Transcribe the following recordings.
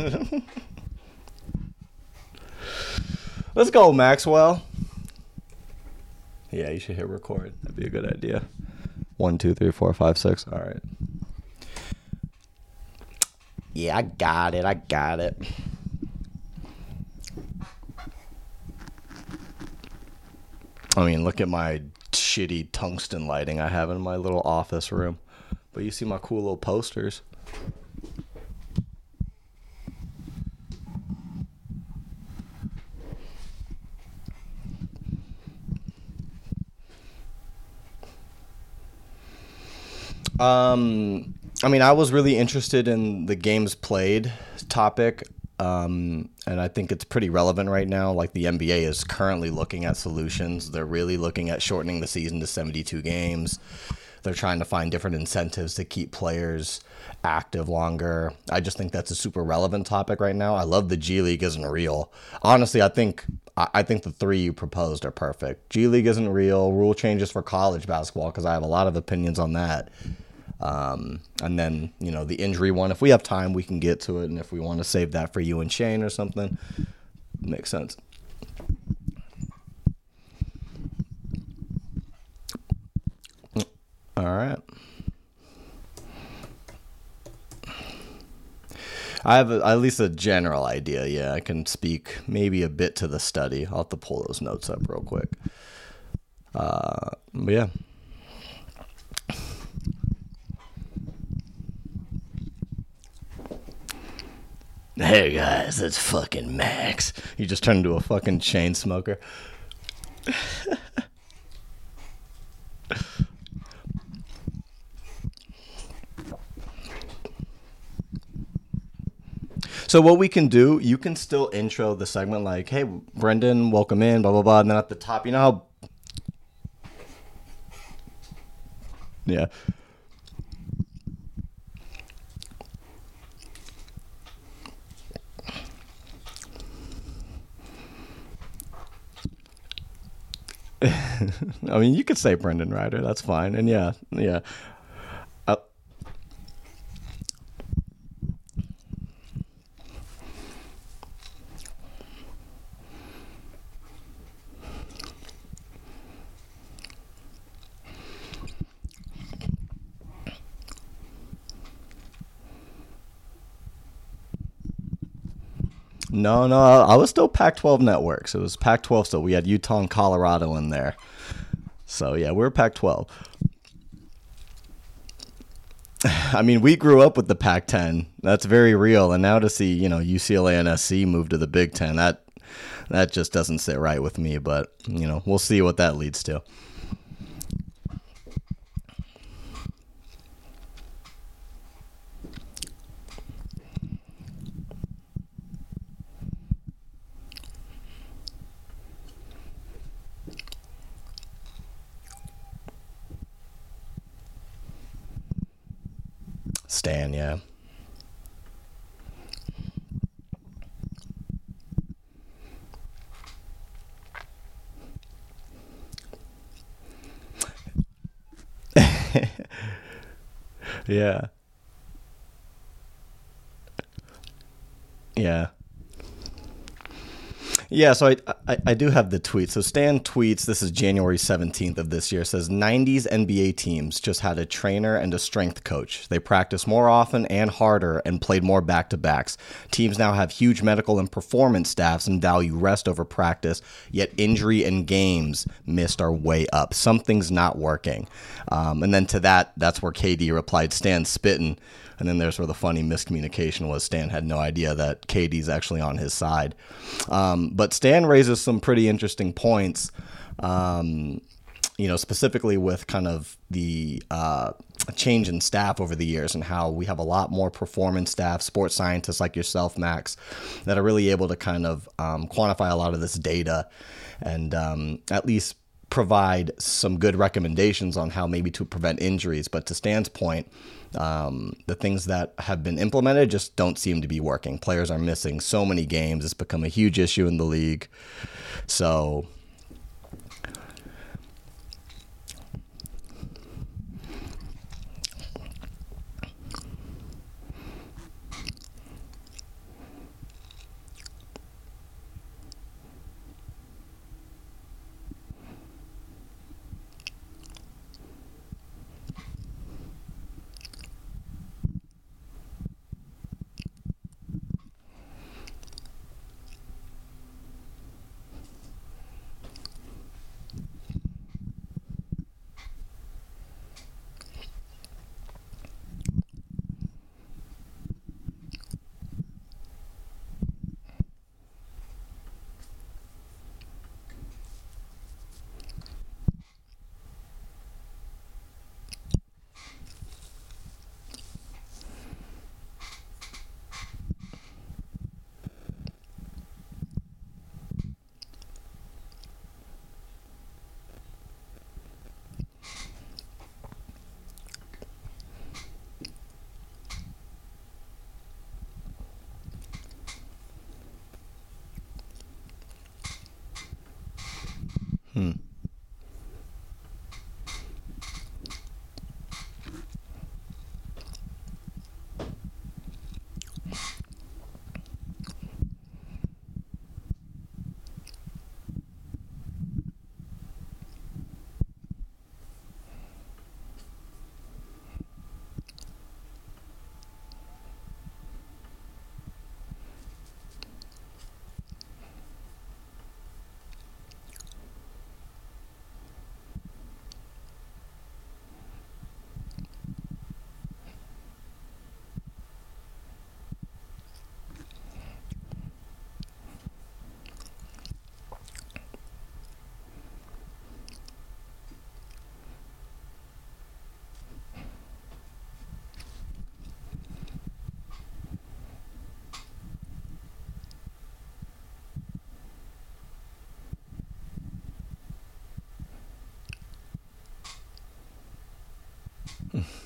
Let's go, Maxwell. Yeah, you should hit record. That'd be a good idea. One, two, three, four, five, six. All right. Yeah, I got it. I got it. I mean, look at my shitty tungsten lighting I have in my little office room. But you see my cool little posters. Um, I mean, I was really interested in the games played topic. Um, and I think it's pretty relevant right now. Like the NBA is currently looking at solutions. They're really looking at shortening the season to 72 games. They're trying to find different incentives to keep players active longer. I just think that's a super relevant topic right now. I love the G League isn't real. Honestly, I think I think the three you proposed are perfect. G League isn't real. Rule changes for college basketball because I have a lot of opinions on that. Um, and then, you know, the injury one, if we have time, we can get to it. And if we want to save that for you and Shane or something, makes sense. All right. I have a, at least a general idea. Yeah, I can speak maybe a bit to the study. I'll have to pull those notes up real quick. Uh, but yeah. Hey guys, it's fucking Max. You just turned into a fucking chain smoker. So what we can do, you can still intro the segment like, "Hey, Brendon, welcome in," blah blah blah, and then at the top, you know how Yeah. I mean, you could say Brendon Ryder. That's fine. And yeah, yeah. No, no, I was still Pac-12 networks. It was Pac-12 still. We had Utah and Colorado in there. So yeah, we're Pac-12. I mean, we grew up with the Pac-10. That's very real. And now to see, you know, UCLA and SC move to the Big Ten, that that just doesn't sit right with me. But you know, we'll see what that leads to. Stan, yeah. yeah. Yeah. Yeah, so I, I, I do have the tweet. So Stan tweets. This is January seventeenth of this year. Says '90s NBA teams just had a trainer and a strength coach. They practiced more often and harder and played more back to backs. Teams now have huge medical and performance staffs and value rest over practice. Yet injury and games missed are way up. Something's not working. Um, and then to that, that's where KD replied, "Stan spitting." And then there's where the funny miscommunication was. Stan had no idea that KD's actually on his side. Um, but Stan raises some pretty interesting points. Um, you know, specifically with kind of the uh, change in staff over the years and how we have a lot more performance staff, sports scientists like yourself, Max, that are really able to kind of um, quantify a lot of this data and um, at least provide some good recommendations on how maybe to prevent injuries. But to Stan's point, um, the things that have been implemented just don't seem to be working. Players are missing so many games. It's become a huge issue in the league. So.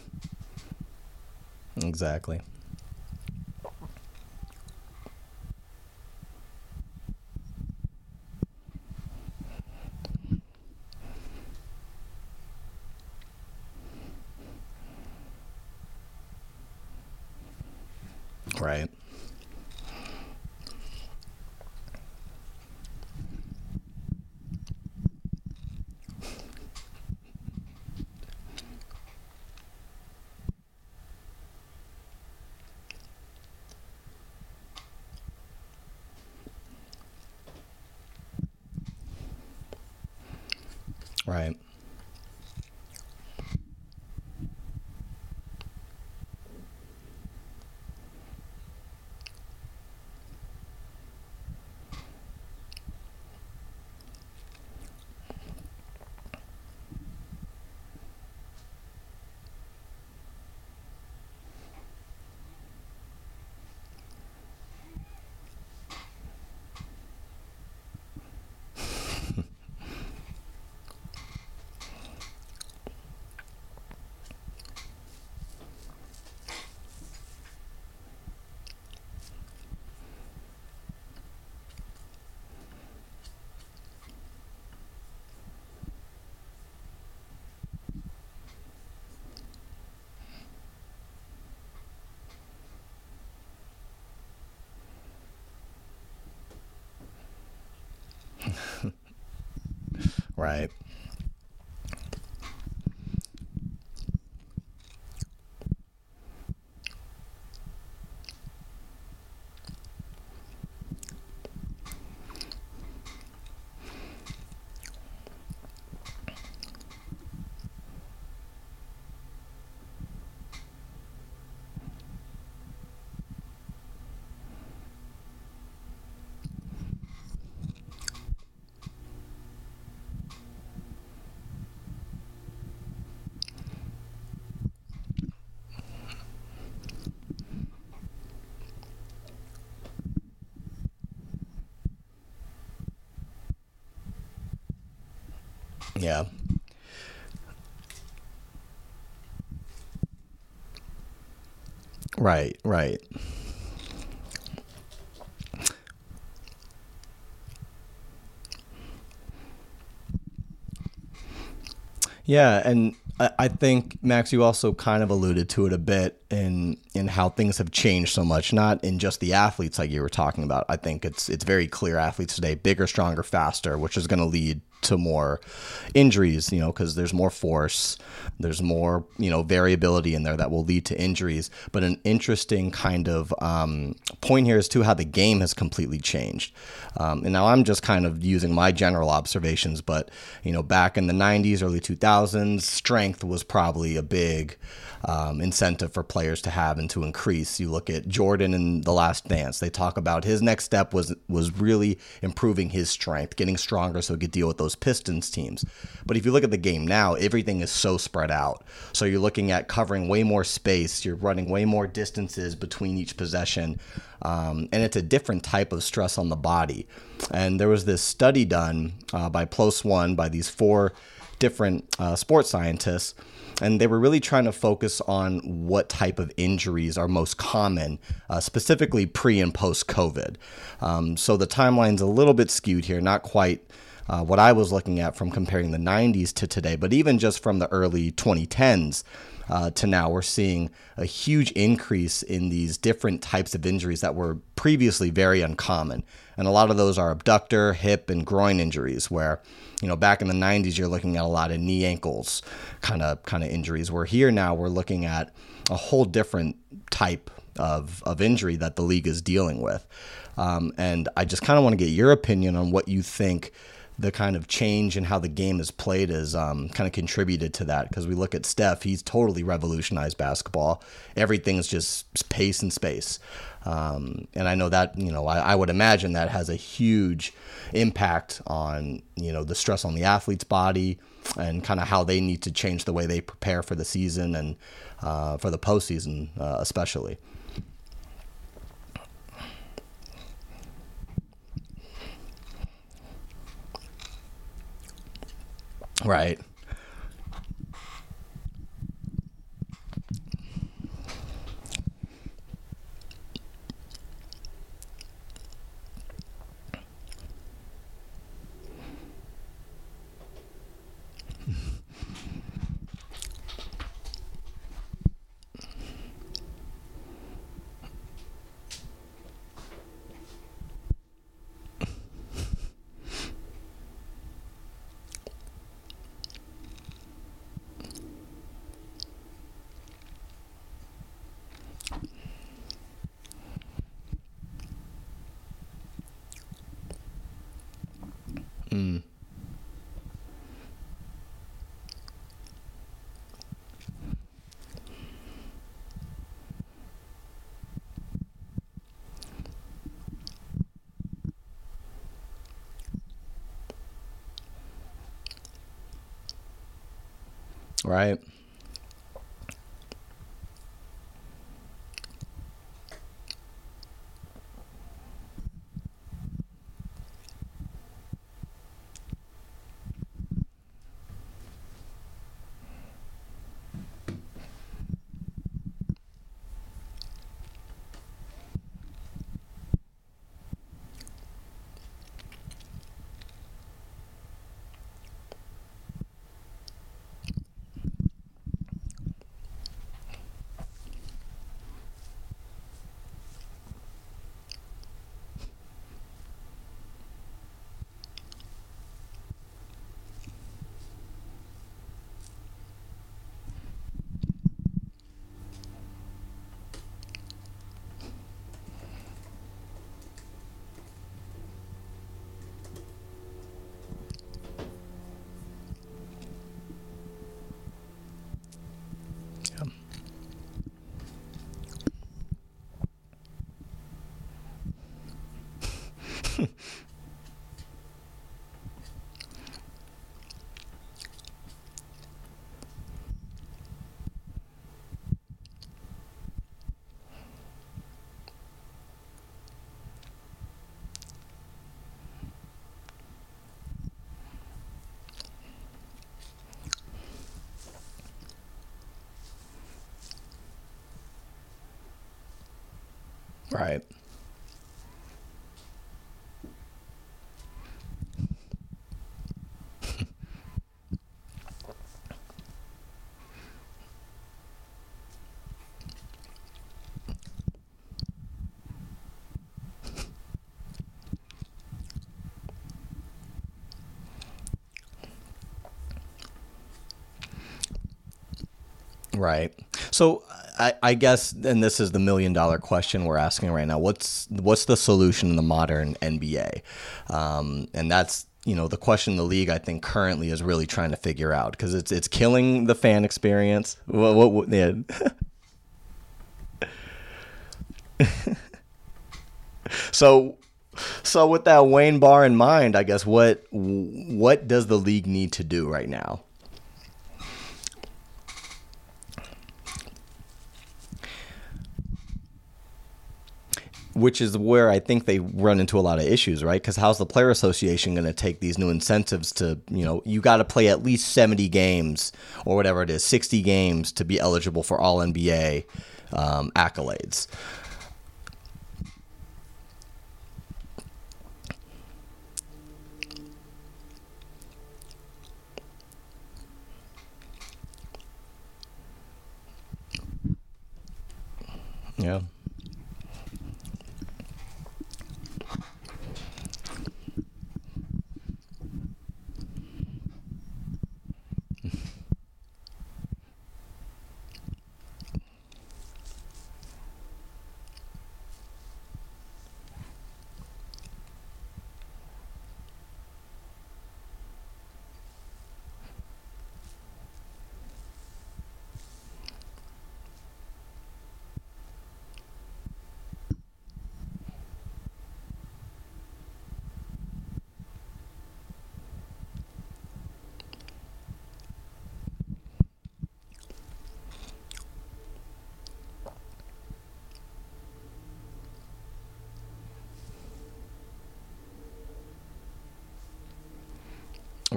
Exactly. Right. Right. Right. Yeah. Right, right. Yeah, and I, think Max, you also kind of alluded to it a bit in in how things have changed so much. Not in just the athletes like you were talking about. I think it's it's very clear athletes today, bigger, stronger, faster, which is going to lead to more injuries, you know, because there's more force, there's more, you know, variability in there that will lead to injuries. But an interesting kind of um, point here is too how the game has completely changed. Um, and now I'm just kind of using my general observations, but, you know, back in the 90s, early 2000s, strength was probably a big um, incentive for players to have and to increase. You look at Jordan in The Last Dance; they talk about his next step was was really improving his strength, getting stronger so he could deal with those Pistons teams. But if you look at the game now, everything is so spread out. So you're looking at covering way more space. You're running way more distances between each possession. Um, and it's a different type of stress on the body. And there was this study done uh, by PLOS One by these four different uh, sports scientists and they were really trying to focus on what type of injuries are most common, uh, specifically pre and post COVID. Um, so the timeline's a little bit skewed here, not quite uh, what I was looking at from comparing the 90s to today, but even just from the early 2010s uh, to now, we're seeing a huge increase in these different types of injuries that were previously very uncommon. And a lot of those are abductor, hip, and groin injuries, where you know back in the 90s you're looking at a lot of knee ankles kind of kind of injuries. Where here now we're looking at a whole different type of of injury that the league is dealing with. Um, and I just kind of want to get your opinion on what you think the kind of change in how the game is played has um, kind of contributed to that. Because we look at Steph, he's totally revolutionized basketball. Everything's just pace and space. Um, and I know that, you know, I, I, would imagine that has a huge impact on, you know, the stress on the athlete's body and kind of how they need to change the way they prepare for the season and uh, for the postseason, uh, especially. Right. Right. Right. Right. So I, I guess, and this is the million dollar question we're asking right now. What's what's the solution in the modern NBA? Um, and that's you know the question the league I think currently is really trying to figure out because it's it's killing the fan experience. What, what, what yeah. so so with that Wayne Barr in mind, I guess what what does the league need to do right now? which is where I think they run into a lot of issues, right? Because how's the player association going to take these new incentives to, you know, you got to play at least 70 games or whatever it is, 60 games to be eligible for all NBA um, accolades? Yeah.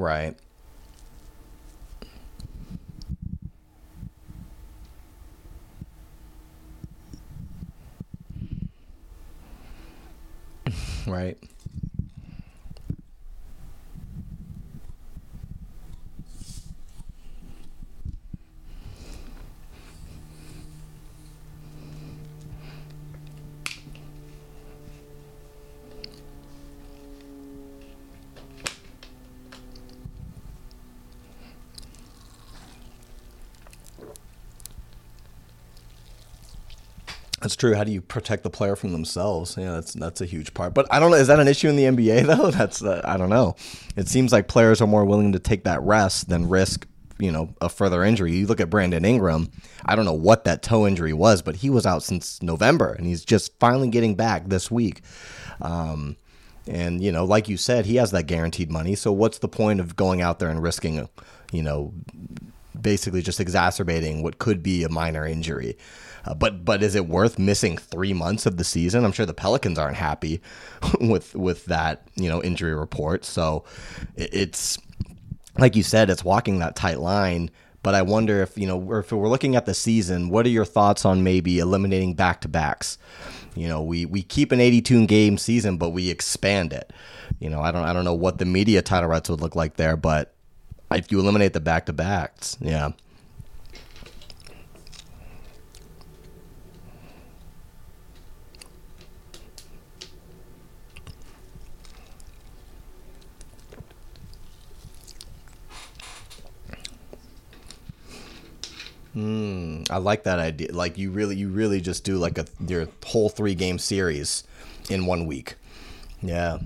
Right. That's true. How do you protect the player from themselves? Yeah, that's that's a huge part. But I don't know. Is that an issue in the NBA though? That's uh, I don't know. It seems like players are more willing to take that rest than risk you know a further injury. You look at Brandon Ingram. I don't know what that toe injury was, but he was out since November, and he's just finally getting back this week. Um, and you know, like you said, he has that guaranteed money. So what's the point of going out there and risking, you know, basically just exacerbating what could be a minor injury? Uh, but but is it worth missing three months of the season? I'm sure the Pelicans aren't happy with with that you know injury report. So it's like you said, it's walking that tight line. But I wonder if you know if we're looking at the season, what are your thoughts on maybe eliminating back to backs? You know, we we keep an 82 game season, but we expand it. You know, I don't I don't know what the media title rights would look like there, but if you eliminate the back to backs, yeah. Mm, I like that idea. Like you really, you really just do like a your whole three game series in one week. Yeah.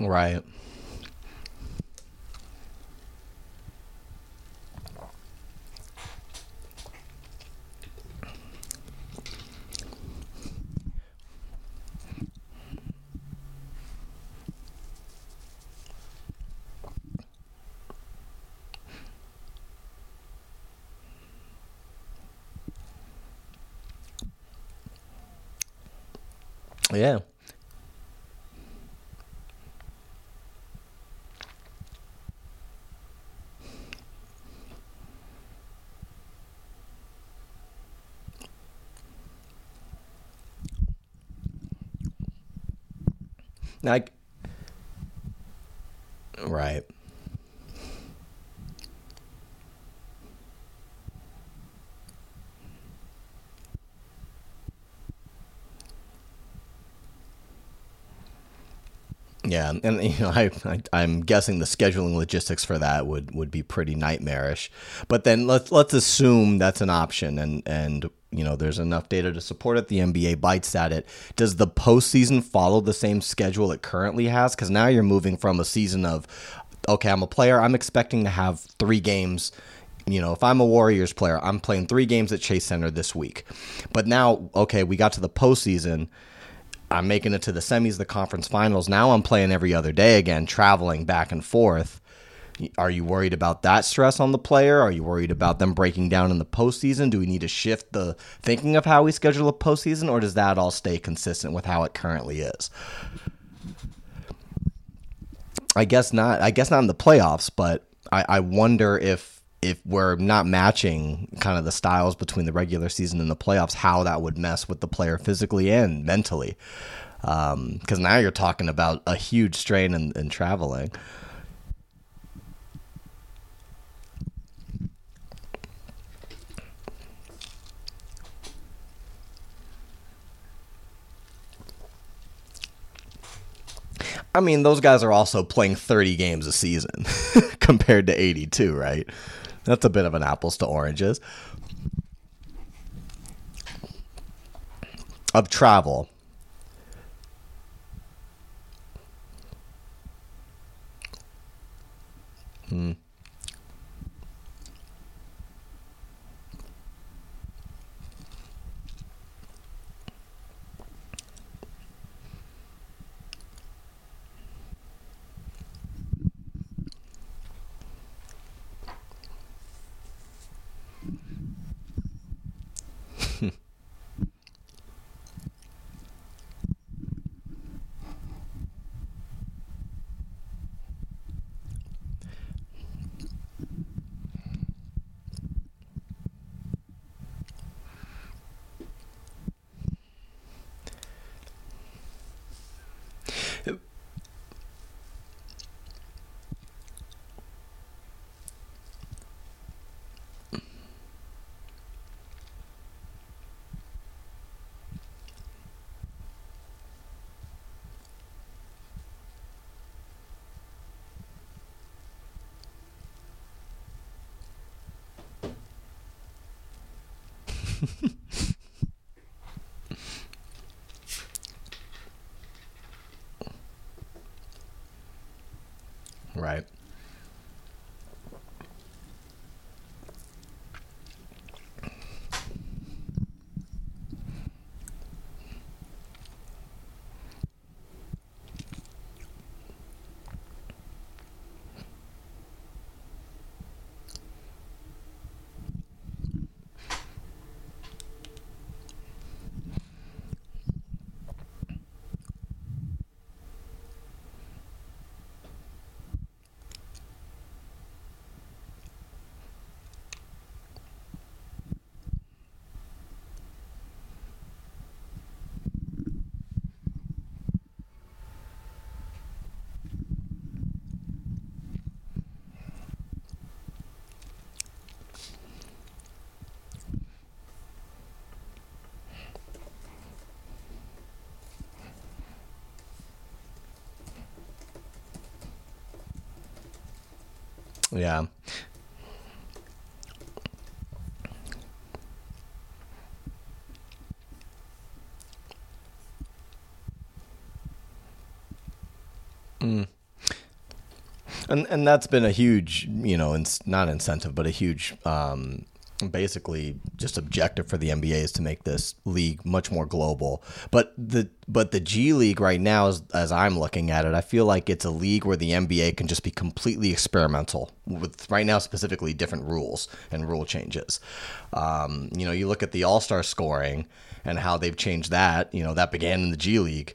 Right. Yeah. Like, right. Yeah, and you know, I, I am guessing the scheduling logistics for that would would be pretty nightmarish. But then let's let's assume that's an option, and and you know there's enough data to support it. The NBA bites at it. Does the postseason follow the same schedule it currently has? Because now you're moving from a season of, okay, I'm a player. I'm expecting to have three games you know, if I'm a Warriors player, I'm playing three games at Chase Center this week. But now, okay, we got to the postseason. I'm making it to the semis, the conference finals. Now I'm playing every other day again, traveling back and forth. Are you worried about that stress on the player? Are you worried about them breaking down in the postseason? Do we need to shift the thinking of how we schedule a postseason, or does that all stay consistent with how it currently is? I guess not. I guess not in the playoffs, but I, I wonder if if we're not matching kind of the styles between the regular season and the playoffs, how that would mess with the player physically and mentally. Because um, now you're talking about a huge strain in, in traveling. I mean, those guys are also playing 30 games a season compared to 82, right? That's a bit of an apples to oranges. Of travel. Hmm. Right. Yeah. Mm. And and that's been a huge, you know, it's not incentive, but a huge um, basically just objective for the NBA is to make this league much more global. But the but the G League right now, as, as I'm looking at it, I feel like it's a league where the NBA can just be completely experimental with right now specifically different rules and rule changes. Um, you know, you look at the All Star scoring and how they've changed that. You know, that began in the G League.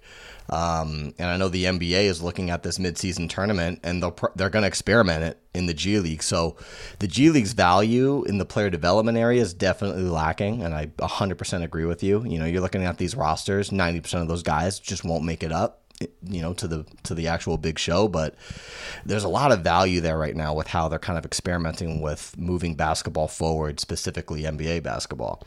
Um, and I know the NBA is looking at this midseason tournament, and they'll they're going to experiment it in the G League. So the G League's value in the player development area is definitely lacking, and I 100% agree with you. You know, you're looking at these rosters, 90% of those guys just won't make it up you know to the to the actual big show but there's a lot of value there right now with how they're kind of experimenting with moving basketball forward specifically NBA basketball.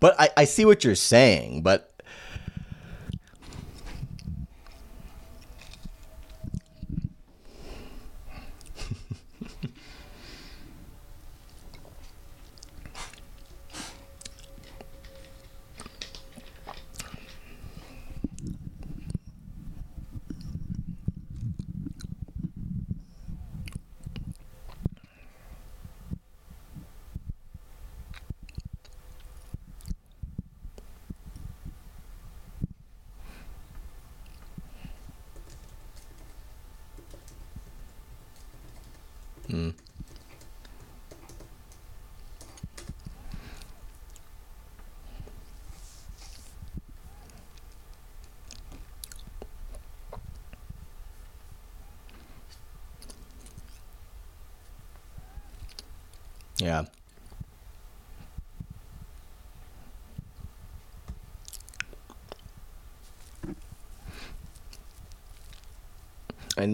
But I, I see what you're saying, but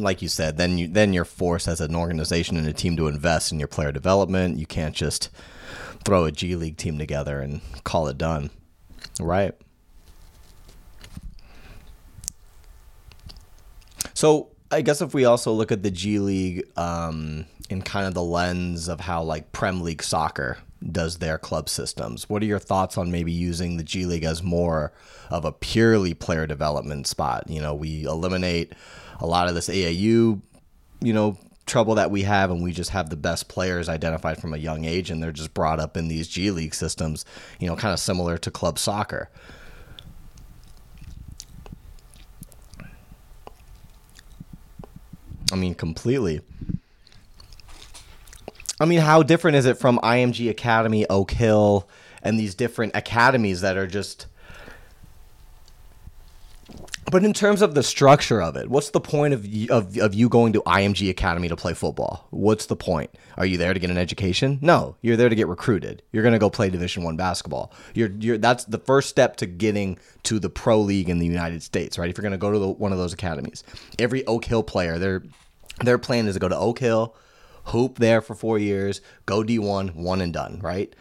like you said, then you then you're forced as an organization and a team to invest in your player development. You can't just throw a G League team together and call it done, right? So I guess if we also look at the G League um, in kind of the lens of how like Prem League soccer does their club systems, what are your thoughts on maybe using the G League as more of a purely player development spot? You know, we eliminate a lot of this AAU, you know, trouble that we have, and we just have the best players identified from a young age, and they're just brought up in these G League systems, you know, kind of similar to club soccer. I mean, completely. I mean, how different is it from IMG Academy, Oak Hill, and these different academies that are just but in terms of the structure of it, what's the point of, of, of you going to IMG Academy to play football? What's the point? Are you there to get an education? No, you're there to get recruited. You're going to go play Division One basketball. You're, you're that's the first step to getting to the pro league in the United States, right? If you're going to go to the, one of those academies, every Oak Hill player, their their plan is to go to Oak Hill, hoop there for four years, go D1, one and done, right?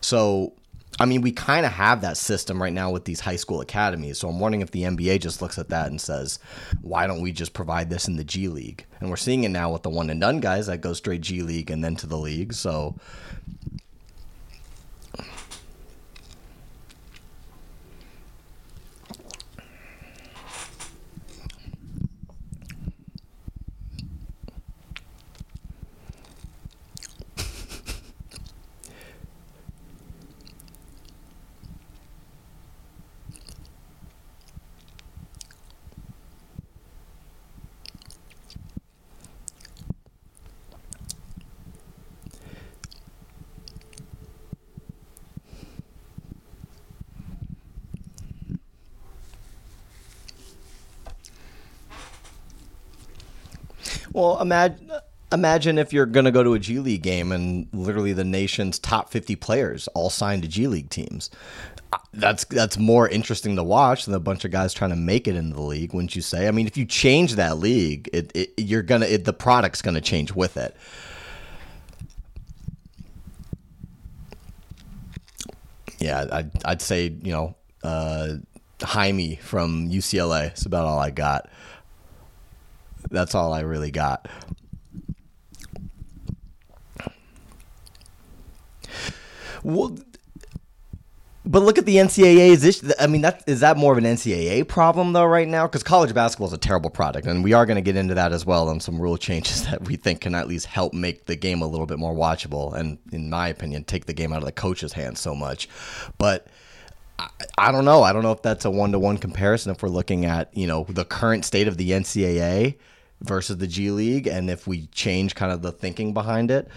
So I mean, we kind of have that system right now with these high school academies. So I'm wondering if the NBA just looks at that and says, why don't we just provide this in the G League? And we're seeing it now with the one and done guys that go straight G League and then to the league. So Well, imagine imagine if you're going to go to a G League game and literally the nation's top 50 players all signed to G League teams. That's that's more interesting to watch than a bunch of guys trying to make it into the league, wouldn't you say? I mean, if you change that league, it, it you're gonna it, the product's gonna change with it. Yeah, I'd, I'd say you know uh, Jaime from UCLA. It's about all I got. That's all I really got. Well, but look at the issue. I mean, that is that more of an NCAA problem though right now? Because college basketball is a terrible product, and we are going to get into that as well on some rule changes that we think can at least help make the game a little bit more watchable, and in my opinion, take the game out of the coach's hands so much. But I, I don't know. I don't know if that's a one to one comparison if we're looking at you know the current state of the NCAA versus the G League, and if we change kind of the thinking behind it.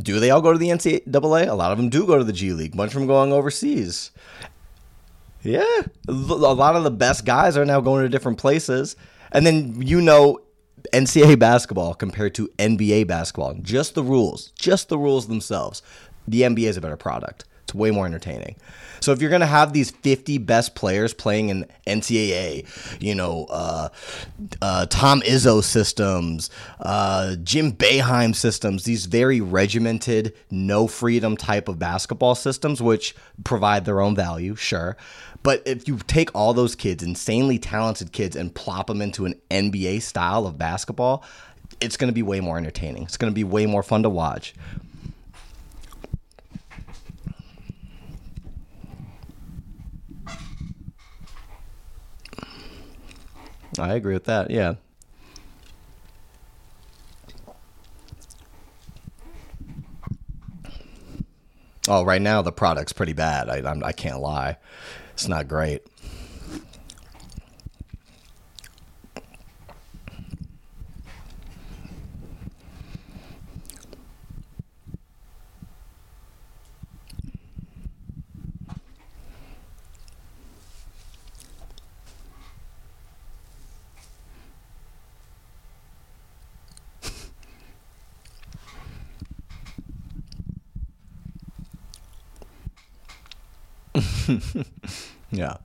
Do they all go to the NCAA? A lot of them do go to the G League. Bunch of them going overseas. Yeah, a lot of the best guys are now going to different places. And then you know NCAA basketball compared to NBA basketball. Just the rules, just the rules themselves. The NBA is a better product. It's way more entertaining. So if you're going to have these 50 best players playing in NCAA, you know, uh, uh, Tom Izzo systems, uh, Jim Boeheim systems, these very regimented, no freedom type of basketball systems, which provide their own value, sure. But if you take all those kids, insanely talented kids, and plop them into an NBA style of basketball, it's going to be way more entertaining. It's going to be way more fun to watch. I agree with that. Yeah. Oh, right now the product's pretty bad. I I'm, I can't lie. It's not great. yeah.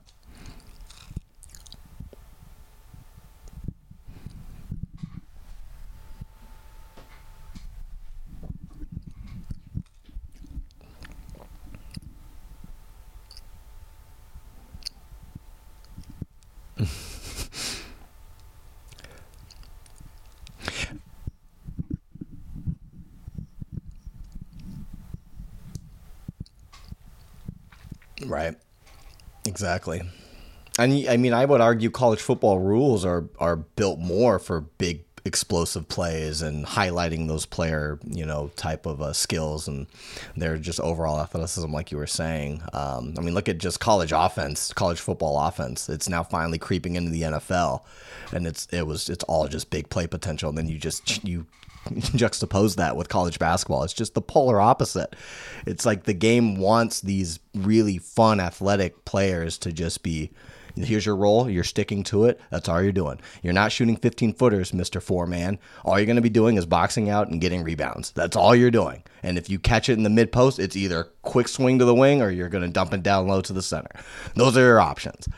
Right. Exactly. And I mean, I would argue college football rules are are built more for big explosive plays and highlighting those player you know type of uh, skills and their just overall athleticism like you were saying um, i mean look at just college offense college football offense it's now finally creeping into the nfl and it's it was it's all just big play potential and then you just you juxtapose that with college basketball. It's just the polar opposite. It's like the game wants these really fun athletic players to just be here's your role, you're sticking to it. That's all you're doing. You're not shooting 15 footers, Mr. Four Man. All you're going to be doing is boxing out and getting rebounds. That's all you're doing. And if you catch it in the mid post, it's either quick swing to the wing or you're going to dump it down low to the center. Those are your options.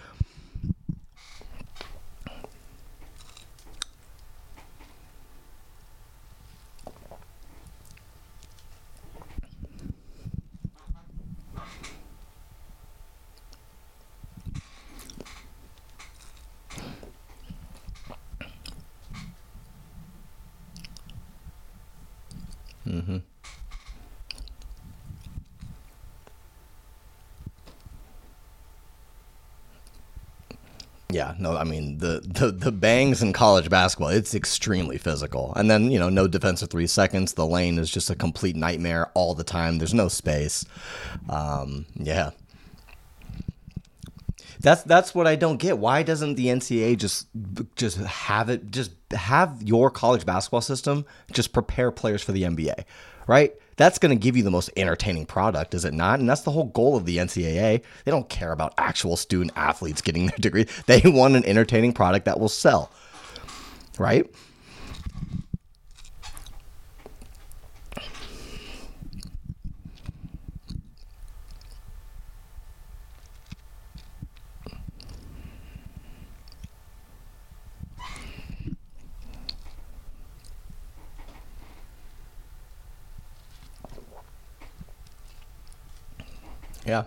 Yeah, no, I mean the, the the bangs in college basketball, it's extremely physical. And then, you know, no defensive three seconds. The lane is just a complete nightmare all the time. There's no space. Um, yeah. That's that's what I don't get. Why doesn't the NCAA just just have it just have your college basketball system just prepare players for the NBA, right? That's going to give you the most entertaining product, is it not? And that's the whole goal of the NCAA. They don't care about actual student athletes getting their degree. They want an entertaining product that will sell, right? Yeah.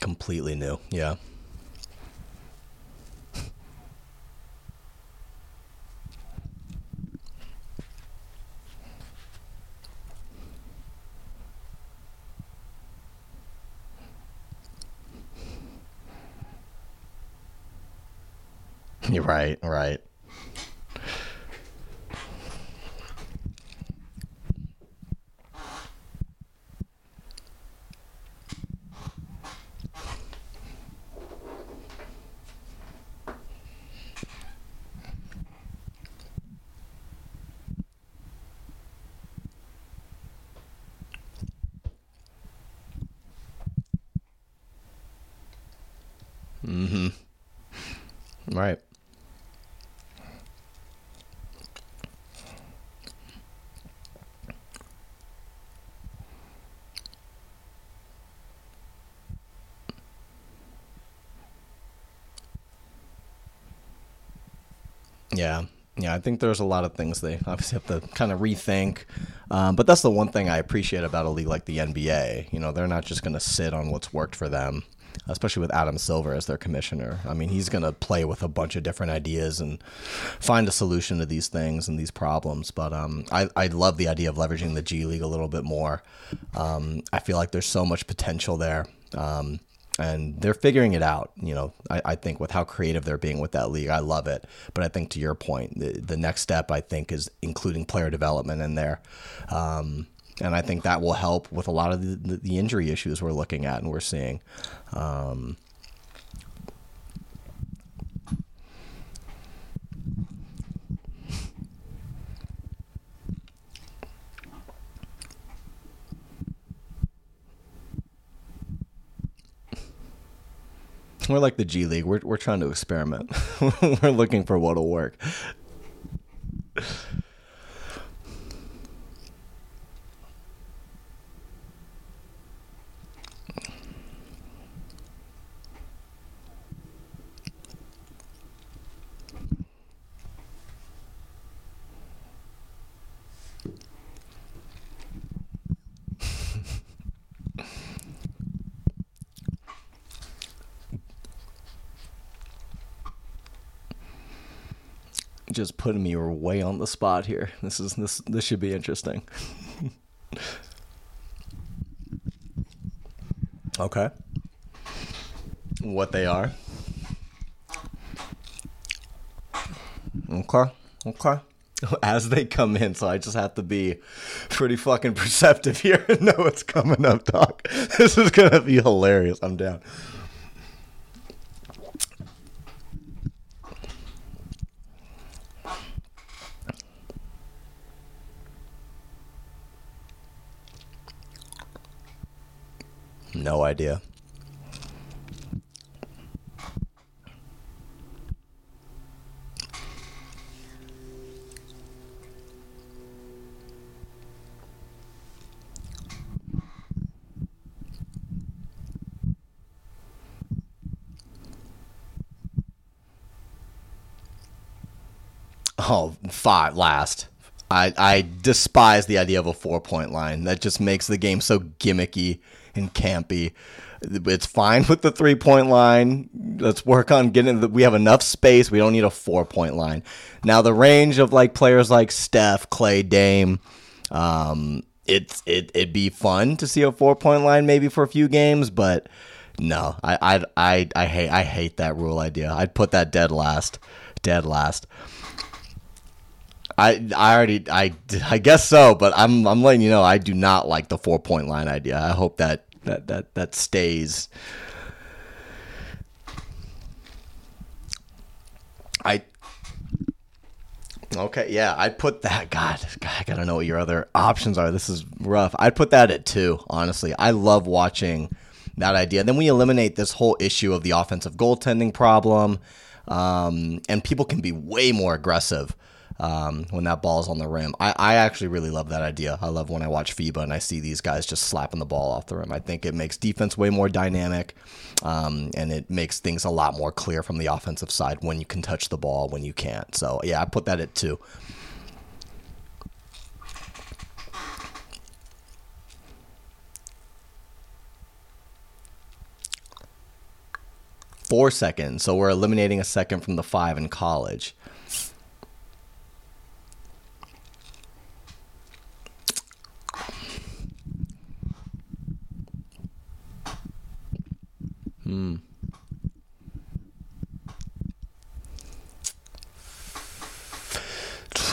Completely new. Yeah. You're right, right. Mm-hmm. Right. Yeah. Yeah, I think there's a lot of things they obviously have to kind of rethink. Um, but that's the one thing I appreciate about a league like the NBA. You know, they're not just going to sit on what's worked for them. especially with Adam Silver as their commissioner. I mean, he's going to play with a bunch of different ideas and find a solution to these things and these problems. But um, I, I love the idea of leveraging the G League a little bit more. Um, I feel like there's so much potential there. Um, and they're figuring it out. You know, I, I, think with how creative they're being with that league, I love it. But I think to your point, the, the next step I think is including player development in there. Um, and I think that will help with a lot of the, the, injury issues we're looking at and we're seeing. Um, we're like the G League. We're, we're trying to experiment. we're looking for what'll work. Just putting me way on the spot here. This is this this should be interesting. okay. What they are. Okay. Okay. As they come in, so I just have to be pretty fucking perceptive here and know what's coming up, Doc. This is gonna be hilarious. I'm down. No idea. Oh, five last. I I despise the idea of a four point line. That just makes the game so gimmicky and campy. It's fine with the three point line. Let's work on getting the, we have enough space. We don't need a four point line. Now the range of like players like Steph, Clay, Dame, um, it's it it'd be fun to see a four point line maybe for a few games, but no, I I I, I hate I hate that rule idea. I'd put that dead last, dead last. I I already I I guess so, but I'm I'm letting you know I do not like the four point line idea. I hope that that that that stays. I Okay, yeah, I'd put that. God, God, I gotta know what your other options are. This is rough. I'd put that at two. Honestly, I love watching that idea. Then we eliminate this whole issue of the offensive goaltending problem, um, and people can be way more aggressive um, when that ball's on the rim. I, I actually really love that idea. I love when I watch FIBA and I see these guys just slapping the ball off the rim. I think it makes defense way more dynamic um, and it makes things a lot more clear from the offensive side when you can touch the ball, when you can't. So, yeah, I put that at two. Four seconds. So we're eliminating a second from the five in college. Hmm.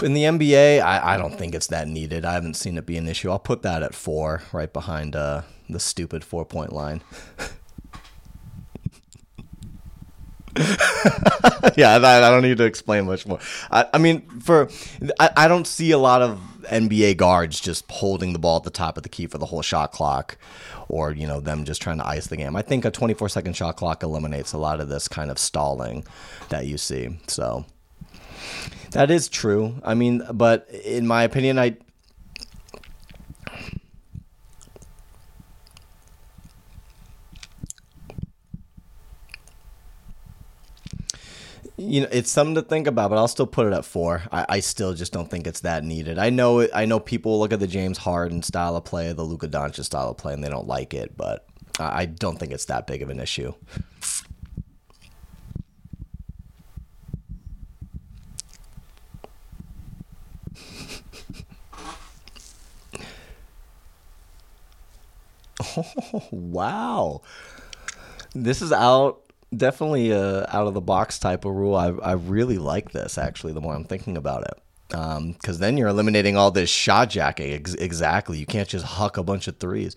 In the NBA, I, I don't think it's that needed. I haven't seen it be an issue. I'll put that at four, right behind uh, the stupid four point line. yeah, I, I, don't need to explain much more. I, I mean, for I, I don't see a lot of NBA guards just holding the ball at the top of the key for the whole shot clock, or you know them just trying to ice the game. I think a 24 second shot clock eliminates a lot of this kind of stalling that you see. So that is true. I mean, but in my opinion, I you know, it's something to think about, but I'll still put it at four. I, I still just don't think it's that needed. I know I know people look at the James Harden style of play, the Luka Doncic style of play, and they don't like it, but I don't think it's that big of an issue. Oh, wow. This is out definitely a out of the box type of rule. I, I really like this actually the more I'm thinking about it. Because um, then you're eliminating all this shot jacking. Ex- exactly. You can't just huck a bunch of threes.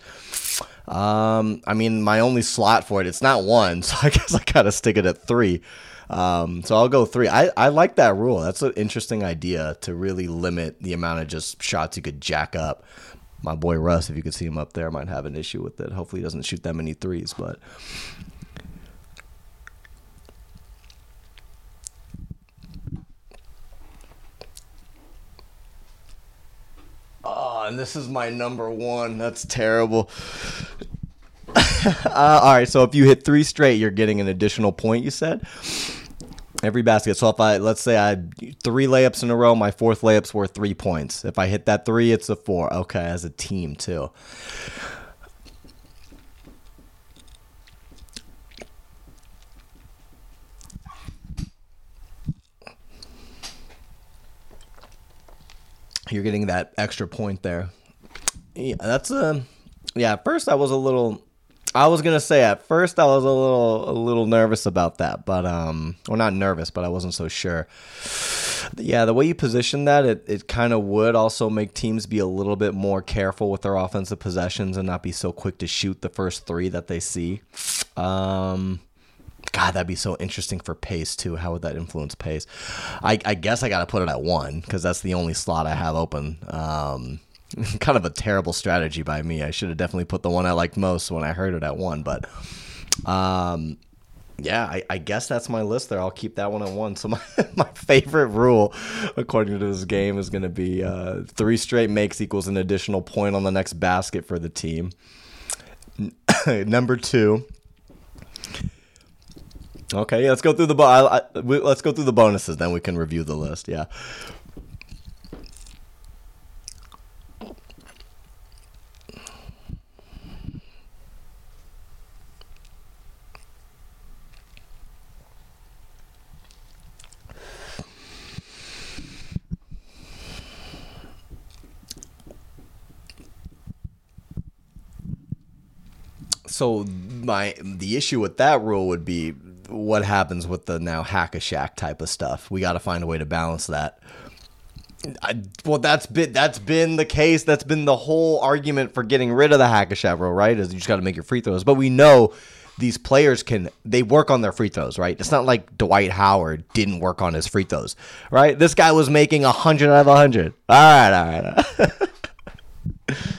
Um, I mean, my only slot for it, it's not one, so I guess I gotta stick it at three. Um, so I'll go three. I, I like that rule. That's an interesting idea to really limit the amount of just shots you could jack up my boy Russ, if you could see him up there, might have an issue with it. Hopefully, he doesn't shoot that many threes, but. And this is my number one. That's terrible. uh, all right, so if you hit three straight, you're getting an additional point. You said. Every basket. So if I let's say I three layups in a row, my fourth layup's worth three points. If I hit that three, it's a four. Okay, as a team too. You're getting that extra point there. Yeah, that's a yeah. At first, I was a little I was gonna say at first I was a little a little nervous about that, but um, well not nervous, but I wasn't so sure. Yeah, the way you position that, it, it kind of would also make teams be a little bit more careful with their offensive possessions and not be so quick to shoot the first three that they see. Um, God, that'd be so interesting for pace too. How would that influence pace? I, I guess I got to put it at one because that's the only slot I have open. Um, kind of a terrible strategy by me. I should have definitely put the one I liked most when I heard it at one, but um, yeah, I, I, guess that's my list there. I'll keep that one at one. So my, my favorite rule, according to this game, is going to be uh, three straight makes equals an additional point on the next basket for the team. Number two. Okay, let's go through the bo- I, I, let's go through the bonuses. Then we can review the list. Yeah. so my the issue with that rule would be what happens with the now hack a Shaq type of stuff. We got to find a way to balance that. I, well, that's been that's been the case. That's been the whole argument for getting rid of the hack a Shaq rule, right? Is you just got to make your free throws. But we know these players can they work on their free throws, right? It's not like Dwight Howard didn't work on his free throws, right? This guy was making hundred out of hundred. All right, all right.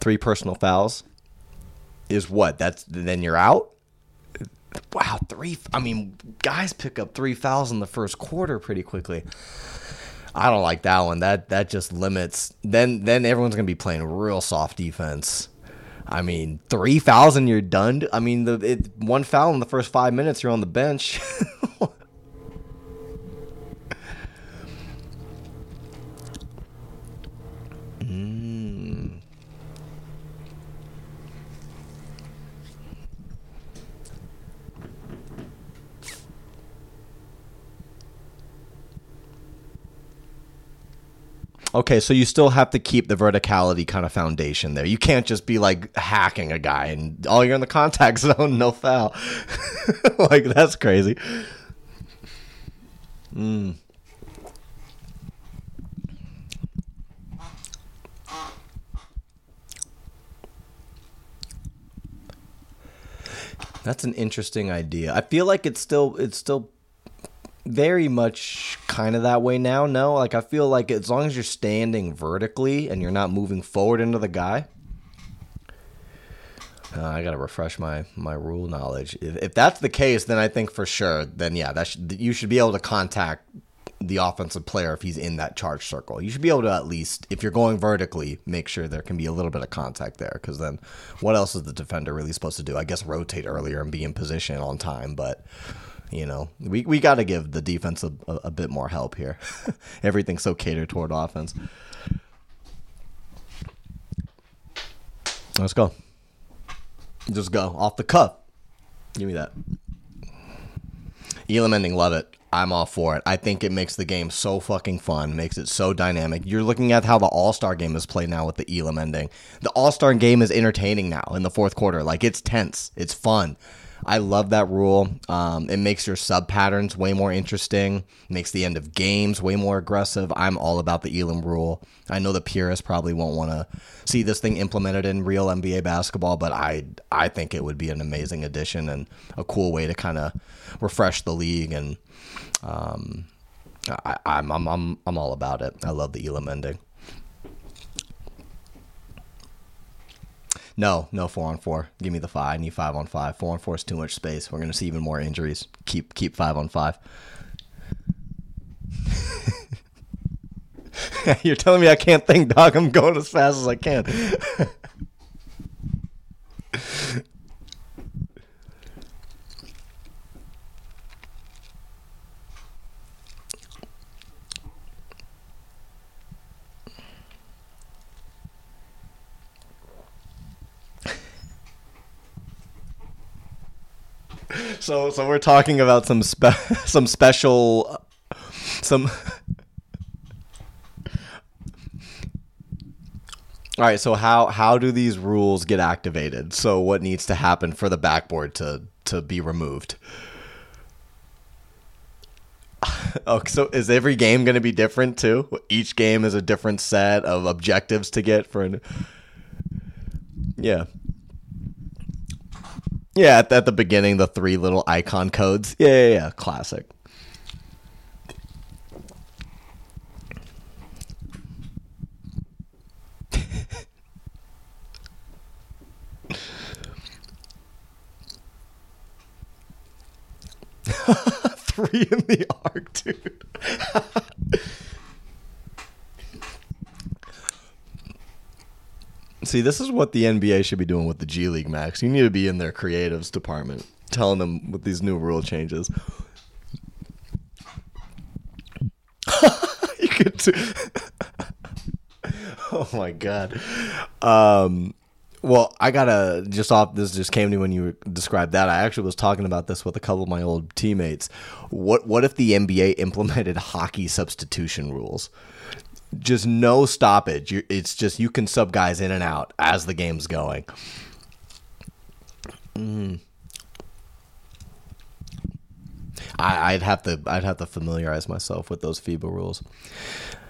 three personal fouls is what? That's then you're out. Wow, three. I mean, guys pick up three fouls in the first quarter pretty quickly. I don't like that one. That that just limits. Then then everyone's gonna be playing real soft defense. I mean, three fouls and you're done. I mean, the it, one foul in the first five minutes, you're on the bench. Okay, so you still have to keep the verticality kind of foundation there. You can't just be like hacking a guy and oh, you're in the contact zone, no foul. like that's crazy. Mm. That's an interesting idea. I feel like it's still it's still very much kind of that way now. No, like I feel like as long as you're standing vertically and you're not moving forward into the guy. Uh, I gotta refresh my my rule knowledge. If, if that's the case, then I think for sure, then yeah, that should, you should be able to contact the offensive player if he's in that charge circle. You should be able to at least, if you're going vertically, make sure there can be a little bit of contact there. Because then, what else is the defender really supposed to do? I guess rotate earlier and be in position on time, but you know, we, we got to give the defense a, a, a bit more help here. Everything's so catered toward offense. Let's go. Just go off the cuff. Give me that. Elam ending, love it. I'm all for it. I think it makes the game so fucking fun, makes it so dynamic. You're looking at how the All Star game is played now with the Elam ending. The All Star game is entertaining now in the fourth quarter. Like it's tense, it's fun. I love that rule. Um, it makes your sub patterns way more interesting, makes the end of games way more aggressive. I'm all about the Elam rule. I know the purists probably won't want to see this thing implemented in real NBA basketball, but I I think it would be an amazing addition and a cool way to kind of refresh the league and um, I, I'm, I'm, I'm, I'm all about it. I love the Elam ending. No, no four on four. Give me the five. I need five on five. Four on four is too much space. We're gonna see even more injuries. Keep keep five on five. You're telling me I can't think, dog. I'm going as fast as I can. so so we're talking about some spe- some special some All right, so how how do these rules get activated? So what needs to happen for the backboard to to be removed? Oh, so is every game going to be different too? Each game is a different set of objectives to get for an Yeah. Yeah, at, at the beginning, the three little icon codes. Yeah, yeah, yeah. Classic. three in the arc, dude. See, this is what the NBA should be doing with the G League, Max. You need to be in their creatives department, telling them with these new rule changes. you could. T- oh my god. Um, well, I gotta just off. This just came to me when you described that. I actually was talking about this with a couple of my old teammates. What What if the NBA implemented hockey substitution rules? Just no stoppage. It's just you can sub guys in and out as the game's going. Mm. I, would have to I'd have to familiarize myself with those FIBA rules.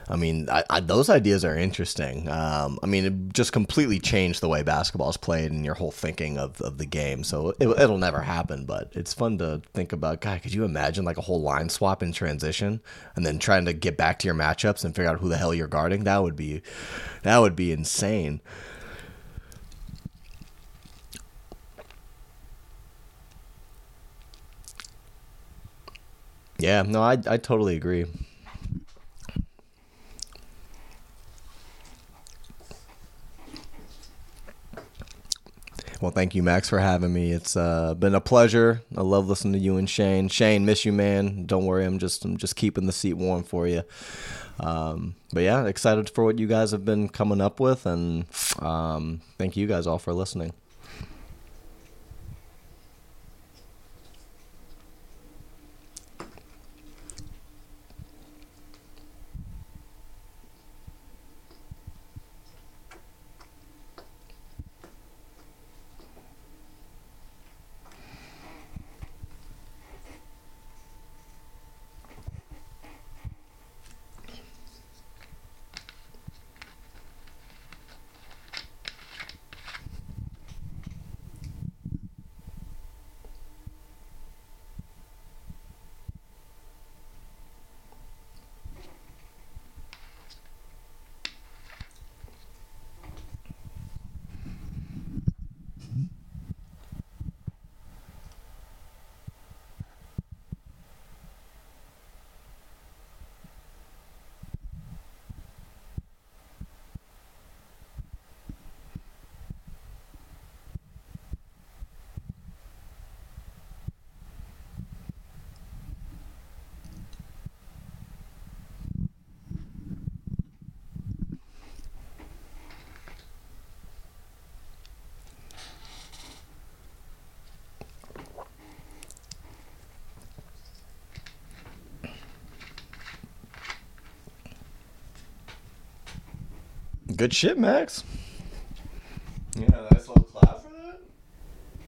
I mean, I, I, those ideas are interesting. Um, I mean, it just completely changed the way basketball is played and your whole thinking of, of the game. So it, will never happen, but it's fun to think about. God, could you imagine like a whole line swap in transition and then trying to get back to your matchups and figure out who the hell you're guarding? That would be, that would be insane. Yeah, no, I I totally agree. Well, thank you, Max, for having me. It's uh, been a pleasure. I love listening to you and Shane. Shane, miss you, man. Don't worry, I'm just I'm just keeping the seat warm for you. Um, but yeah, excited for what you guys have been coming up with, and um, thank you guys all for listening. Good shit, Max.